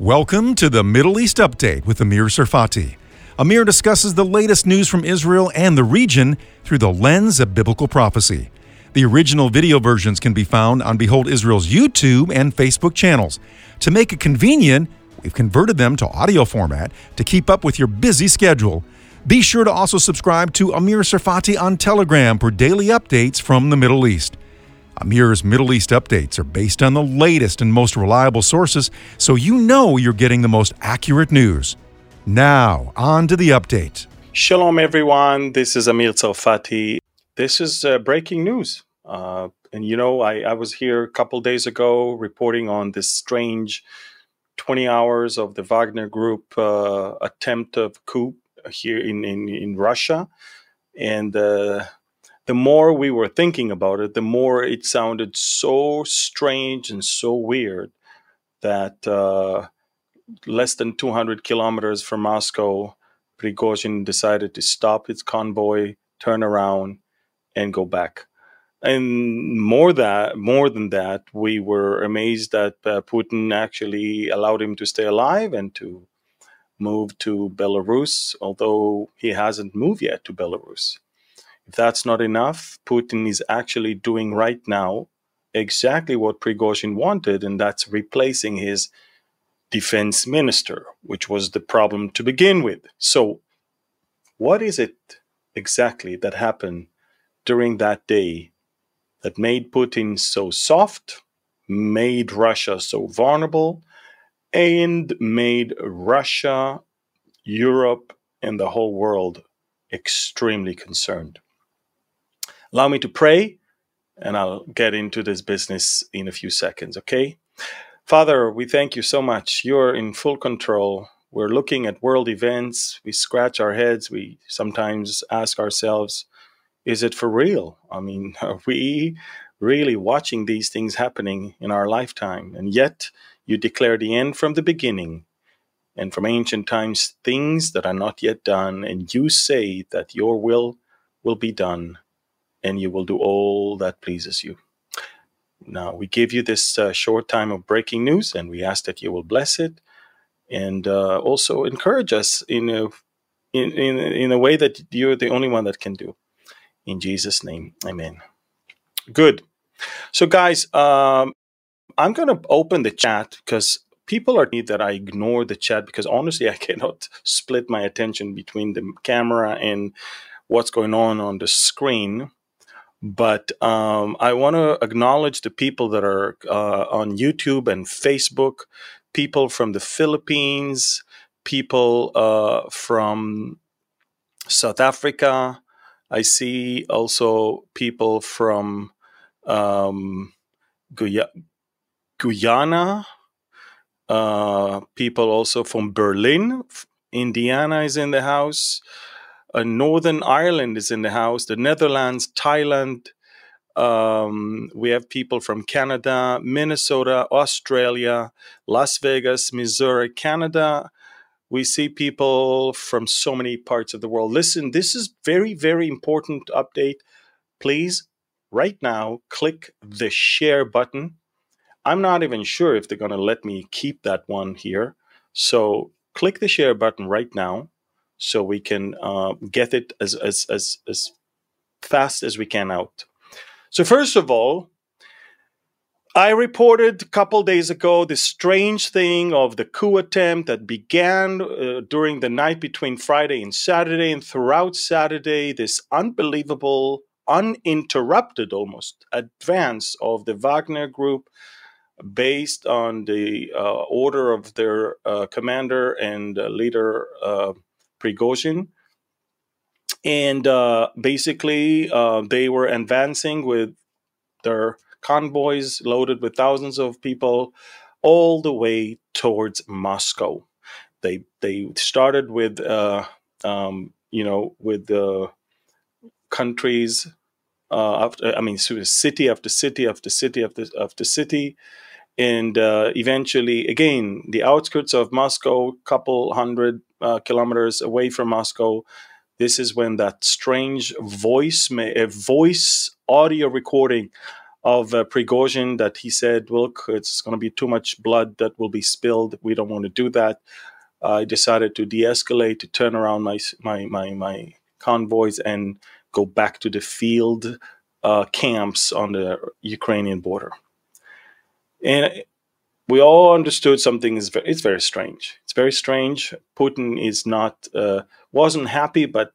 Welcome to the Middle East Update with Amir Tsarfati. Amir discusses the latest news from Israel and the region through the lens of biblical prophecy. The original video versions can be found on Behold Israel's YouTube and Facebook channels. To make it convenient, we've converted them to audio format to keep up with your busy schedule. Be sure to also subscribe to Amir Tsarfati on Telegram for daily updates from the Middle East. Amir's Middle East updates are based on the latest and most reliable sources, so you know you're getting the most accurate news. Now, on to the update. Shalom, everyone. This is Amir Tsarfati. This is uh, breaking news. Uh, and you know, I, I, was here a couple days ago reporting on this strange 20 hours of the Wagner Group uh, attempt of coup here in, in, in Russia. And uh, the more we were thinking about it, the more it sounded so strange and so weird that uh, less than 200 kilometers from Moscow, Prigozhin decided to stop its convoy, turn around, and go back. And more that, more than that, we were amazed that uh, Putin actually allowed him to stay alive and to move to Belarus, although he hasn't moved yet to Belarus. That's not enough, Putin is actually doing right now exactly what Prigozhin wanted, and that's replacing his defense minister, which was the problem to begin with. So, what is it exactly that happened during that day that made Putin so soft, made Russia so vulnerable, and made Russia, Europe, and the whole world extremely concerned? Allow me to pray, and I'll get into this business in a few seconds, okay? Father, we thank you so much. You're in full control. We're looking at world events. We scratch our heads. We sometimes ask ourselves, is it for real? I mean, are we really watching these things happening in our lifetime? And yet, you declare the end from the beginning and from ancient times things that are not yet done. And you say that your will will be done and you will do all that pleases you. Now, we give you this uh, short time of breaking news, and we ask that you will bless it and uh, also encourage us in a, in, in, in a way that you're the only one that can do. In Jesus' name, amen. Good. So, guys, um, I'm going to open the chat because people are need that I ignore the chat because honestly, I cannot split my attention between the camera and what's going on on the screen. But um, I want to acknowledge the people that are uh, on YouTube and Facebook, people from the Philippines, people uh, from South Africa. I see also people from um, Guyana, uh, people also from Berlin. Indiana is in the house uh, Northern Ireland is in the house, the Netherlands, Thailand. Um, we have people from Canada, Minnesota, Australia, Las Vegas, Missouri, Canada. We see people from so many parts of the world. Listen, this is very, very important update. Please, right now, click the share button. I'm not even sure if they're going to let me keep that one here. So click the share button right now so we can uh, get it as, as, as, as fast as we can out. So, first of all, I reported a couple days ago this strange thing of the coup attempt that began uh, during the night between Friday and Saturday, and throughout Saturday, this unbelievable, uninterrupted almost advance of the Wagner group based on the uh, order of their uh, commander and uh, leader uh, Prigozhin. And uh, basically, uh, they were advancing with their convoys loaded with thousands of people all the way towards Moscow. They they started with uh, um, you know with the countries uh, after I mean city after city after city after after city, and uh, eventually again the outskirts of Moscow, couple hundred uh, kilometers away from Moscow. This is when that strange voice, a voice audio recording of uh, Prigozhin that he said, "Look, it's going to be too much blood that will be spilled. We don't want to do that." I decided to de-escalate, to turn around my my my my convoys and go back to the field uh, camps on the Ukrainian border. And we all understood something is very, it's very strange. It's very strange. Putin is not uh, wasn't happy, but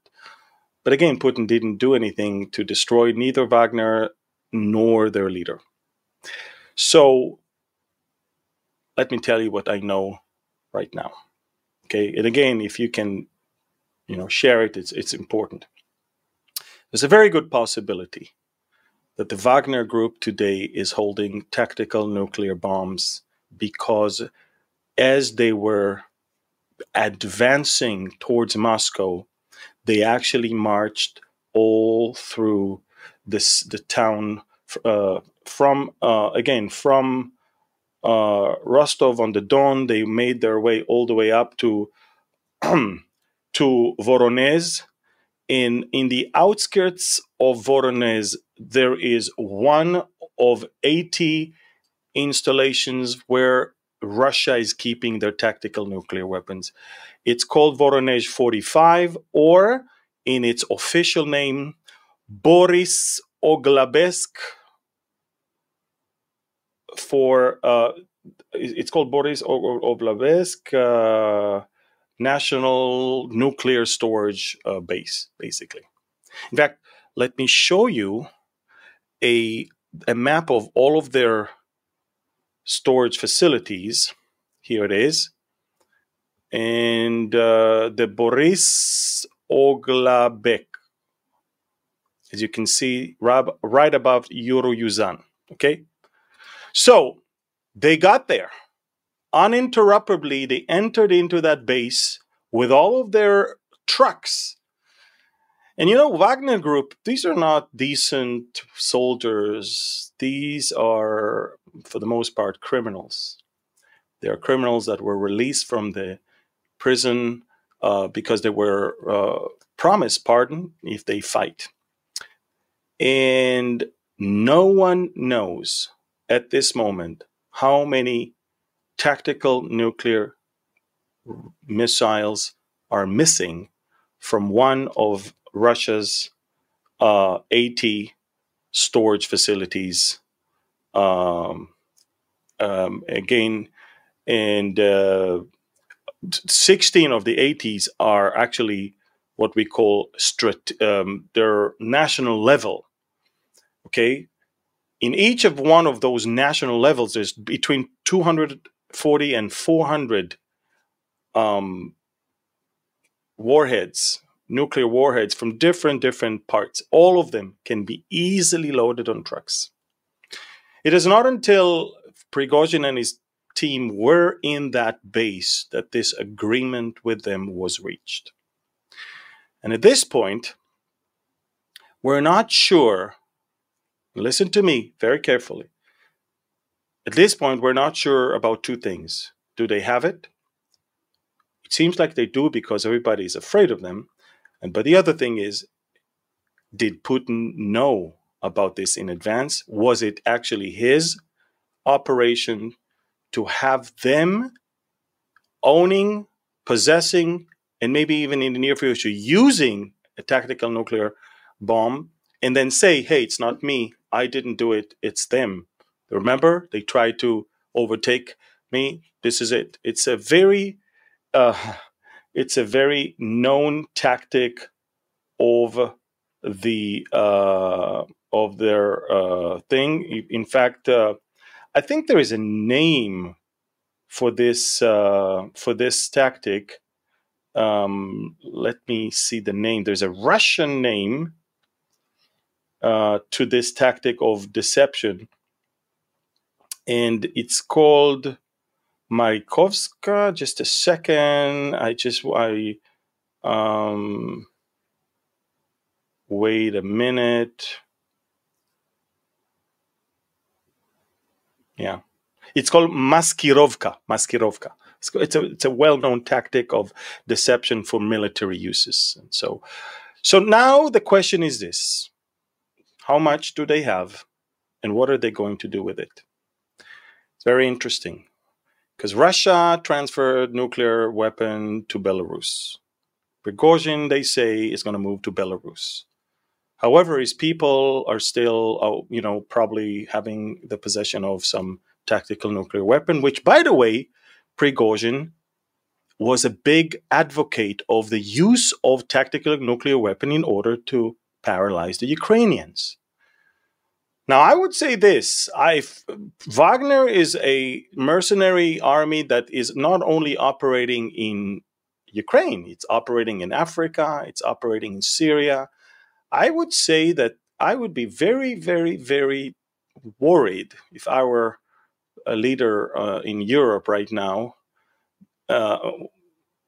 but again, Putin didn't do anything to destroy neither Wagner nor their leader. So let me tell you what I know right now. Okay, and again, if you can, you know, share it, it's it's important. There's a very good possibility that the Wagner group today is holding tactical nuclear bombs because as they were advancing towards Moscow, they actually marched all through this the town uh, from uh, again from uh, Rostov on the Don. They made their way all the way up to to Voronezh. In in the outskirts of Voronezh, there is one of eighty installations where Russia is keeping their tactical nuclear weapons. It's called Voronezh 45, or in its official name, Boris Oglabesk. For uh, it's called Borisoglebsk uh, National Nuclear Storage uh, Base, basically. In fact, let me show you a a map of all of their storage facilities. Here it is. And uh, the Boris Oglabek, as you can see, right above Yuryuzan. Okay? So they got there. Uninterruptedly, they entered into that base with all of their trucks and you know, Wagner Group, these are not decent soldiers. These are, for the most part, criminals. They are criminals that were released from the prison uh, because they were uh, promised pardon if they fight. And no one knows at this moment how many tactical nuclear missiles are missing from one of Russia's uh, 80 storage facilities. Um, um, again, and uh, 16 of the 80s are actually what we call strat- um, their national level. Okay, in each of one of those national levels, there's between 240 and 400 um, warheads nuclear warheads from different different parts. All of them can be easily loaded on trucks. It is not until Prigozhin and his team were in that base that this agreement with them was reached. And at this point, we're not sure. Listen to me very carefully. At this point, we're not sure about two things. Do they have it? It seems like they do because everybody is afraid of them. And but the other thing is, did Putin know about this in advance? Was it actually his operation to have them owning, possessing, and maybe even in the near future using a tactical nuclear bomb and then say, hey, it's not me. I didn't do it. It's them. Remember, they tried to overtake me. This is it. It's a very uh, it's a very known tactic of the uh, of their uh, thing. In fact, uh, I think there is a name for this uh, for this tactic. Um, let me see the name. There's a Russian name uh, to this tactic of deception, and it's called Marikovska. Just a second. I just I um wait a minute. Yeah. It's called maskirovka. Maskirovka. It's a it's a well-known tactic of deception for military uses. And so so now the question is this. How much do they have? And what are they going to do with it? It's very interesting because Russia transferred nuclear weapon to Belarus. Prigozhin, they say, is going to move to Belarus. However, his people are still, uh, you know, probably having the possession of some tactical nuclear weapon, which, by the way, Prigozhin was a big advocate of the use of tactical nuclear weapon in order to paralyze the Ukrainians. Now, I would say this: I Wagner is a mercenary army that is not only operating in Ukraine; it's operating in Africa, it's operating in Syria. I would say that I would be very, very, very worried if I were a leader uh, in Europe right now, uh,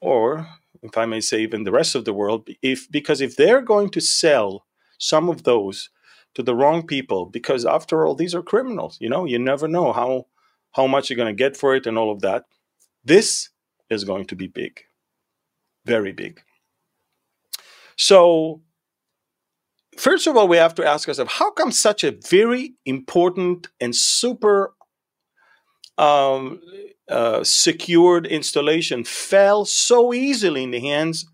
or if I may say, even the rest of the world, if because if they're going to sell some of those to the wrong people because after all these are criminals you know? You never know how how much you're going to get for it and all of that. This is going to be big. Very big. So first of all we have to ask ourselves how come such a very important and super um, uh, secured installation fell so easily in the hands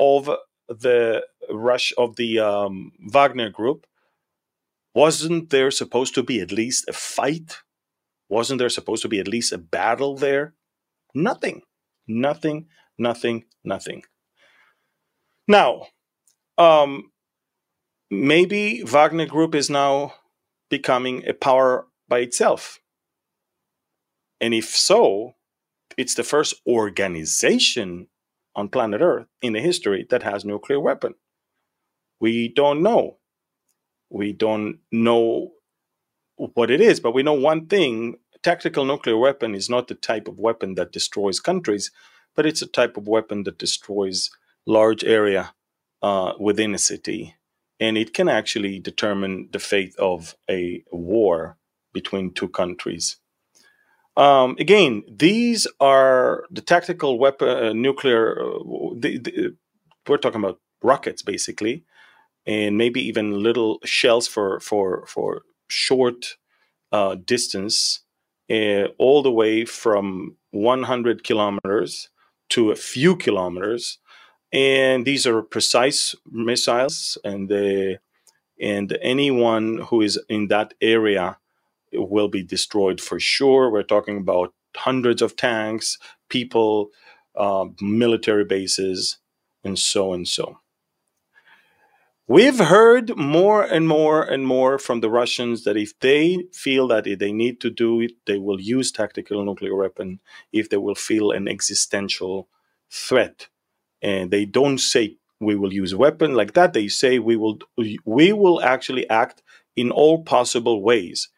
of the rush of the um, Wagner group wasn't there supposed to be at least a fight? Wasn't there supposed to be at least a battle there? Nothing. Nothing, nothing, nothing. Now, um, maybe Wagner Group is now becoming a power by itself. And if so, it's the first organization on planet Earth in the history that has nuclear weapon. We don't know we don't know what it is, but we know one thing tactical nuclear weapon is not the type of weapon that destroys countries, but it's a type of weapon that destroys large area uh, within a city. And it can actually determine the fate of a war between two countries. Um, again, these are the tactical weapon, uh, nuclear. Uh, the, the, we're talking about rockets, basically, and maybe even little shells for for for short uh, distance, uh, all the way from 100 kilometers to a few kilometers, and these are precise missiles, and the and anyone who is in that area will be destroyed for sure. We're talking about hundreds of tanks, people, uh, military bases, and so and so. We've heard more and more and more from the Russians that if they feel that they need to do it, they will use tactical nuclear weapon if they will feel an existential threat. And they don't say we will use a weapon like that. They say we will we will actually act in all possible ways,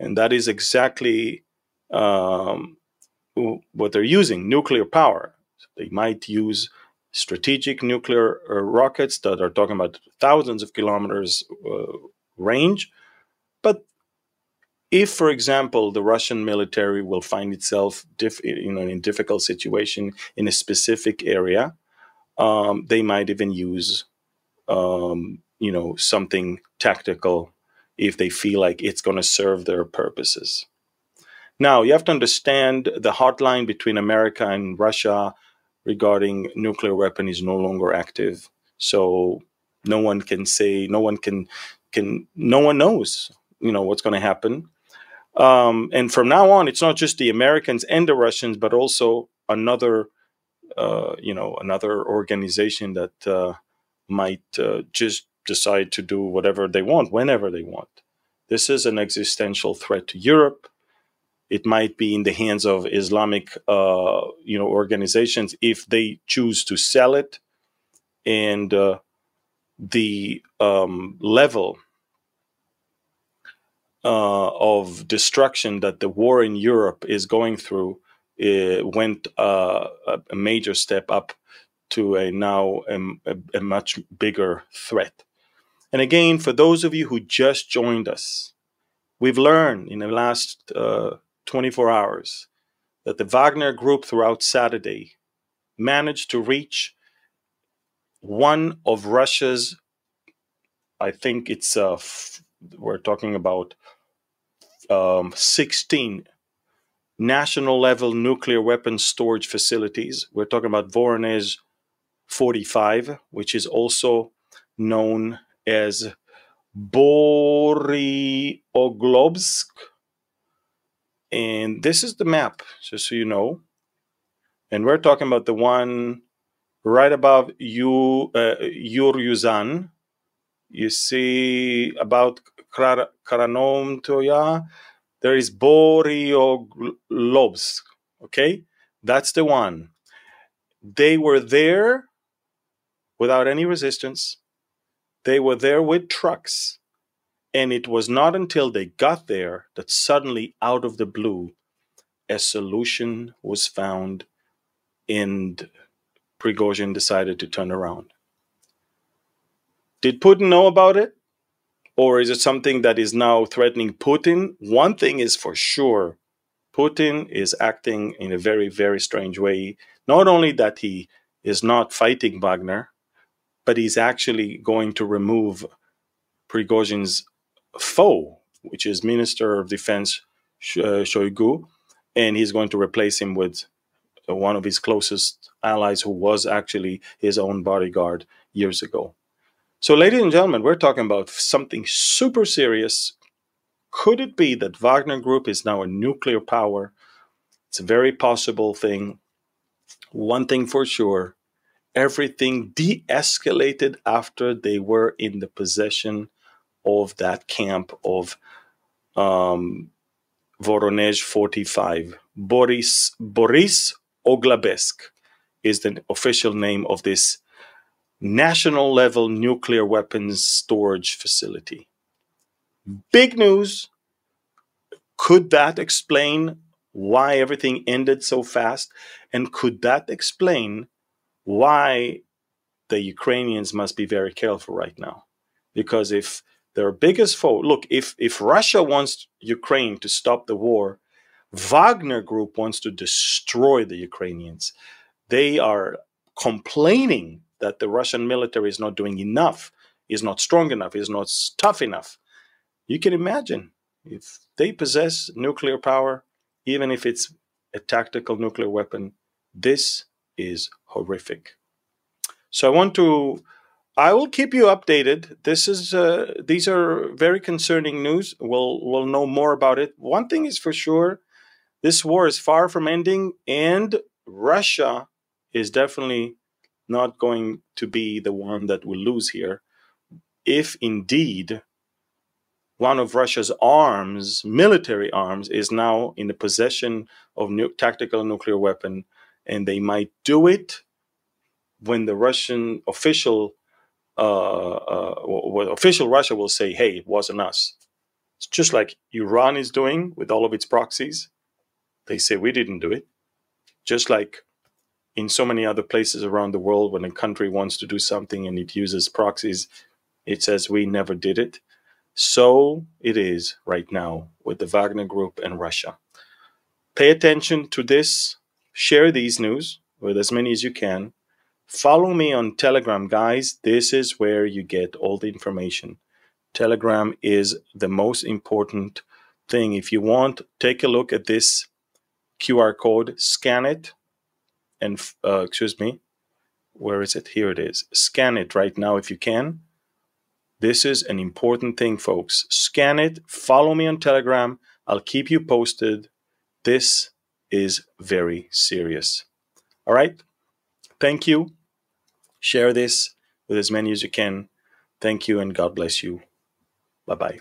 and that is exactly um, what they're using: nuclear power. So they might use strategic nuclear uh, rockets that are talking about thousands of kilometers uh, range. But if, for example, the Russian military will find itself diff- in a difficult situation in a specific area, um, they might even use um, you know something tactical if they feel like it's going to serve their purposes. Now you have to understand the hotline between America and Russia regarding nuclear weapon is no longer active. So no one can say, no one can, can, no one knows, you know, what's going to happen. Um, and from now on, it's not just the Americans and the Russians, but also another, uh, you know, another organization that uh, might uh, just decide to do whatever they want, whenever they want. This is an existential threat to Europe it might be in the hands of Islamic, uh, you know, organizations if they choose to sell it, and uh, the um, level uh, of destruction that the war in Europe is going through went uh, a major step up to a now a, a much bigger threat. And again, for those of you who just joined us, we've learned in the last uh, 24 hours that the Wagner group throughout Saturday managed to reach one of Russia's, I think it's, uh, f- we're talking about um, 16 national level nuclear weapons storage facilities. We're talking about Voronezh 45, which is also known as Borisoglebsk. And this is the map, just so you know. And we're talking about the one right above you, uh, Yuryuzan. You see about Kranomtoya, there is Borisoglebsk. Okay, that's the one. They were there without any resistance. They were there with trucks. And it was not until they got there that suddenly, out of the blue, a solution was found and Prigozhin decided to turn around. Did Putin know about it? Or is it something that is now threatening Putin? One thing is for sure Putin is acting in a very, very strange way. Not only that he is not fighting Wagner, but he's actually going to remove Prigozhin's foe, which is Minister of Defense uh, Shoigu, and he's going to replace him with one of his closest allies who was actually his own bodyguard years ago. So, ladies and gentlemen, we're talking about something super serious. Could it be that Wagner Group is now a nuclear power? It's a very possible thing. One thing for sure everything de escalated after they were in the possession of that camp of um, Voronezh 45. Boris, Boris Oglabesk is the official name of this national level nuclear weapons storage facility. Big news. Could that explain why everything ended so fast? And could that explain why the Ukrainians must be very careful right now? Because if their biggest foe, look, if, if Russia wants Ukraine to stop the war, Wagner Group wants to destroy the Ukrainians. They are complaining that the Russian military is not doing enough, is not strong enough, is not tough enough. You can imagine if they possess nuclear power, even if it's a tactical nuclear weapon, this is horrific. So I want to I will keep you updated. This is uh, these are very concerning news. We'll we'll know more about it. One thing is for sure, this war is far from ending, and Russia is definitely not going to be the one that will lose here. If indeed one of Russia's arms, military arms, is now in the possession of new tactical nuclear weapon, and they might do it when the Russian official, uh, uh, official Russia will say, "Hey, it wasn't us." It's just like Iran is doing with all of its proxies. They say we didn't do it. Just like in so many other places around the world, when a country wants to do something and it uses proxies, it says we never did it. So it is right now with the Wagner Group and Russia. Pay attention to this, share these news with as many as you can. Follow me on Telegram, guys. This is where you get all the information. Telegram is the most important thing. If you want, take a look at this QR code, scan it, and uh, excuse me, where is it? Here it is. Scan it right now if you can. This is an important thing, folks. Scan it, follow me on Telegram. I'll keep you posted. This is very serious. All right. Thank you. Share this with as many as you can. Thank you and God bless you. Bye bye.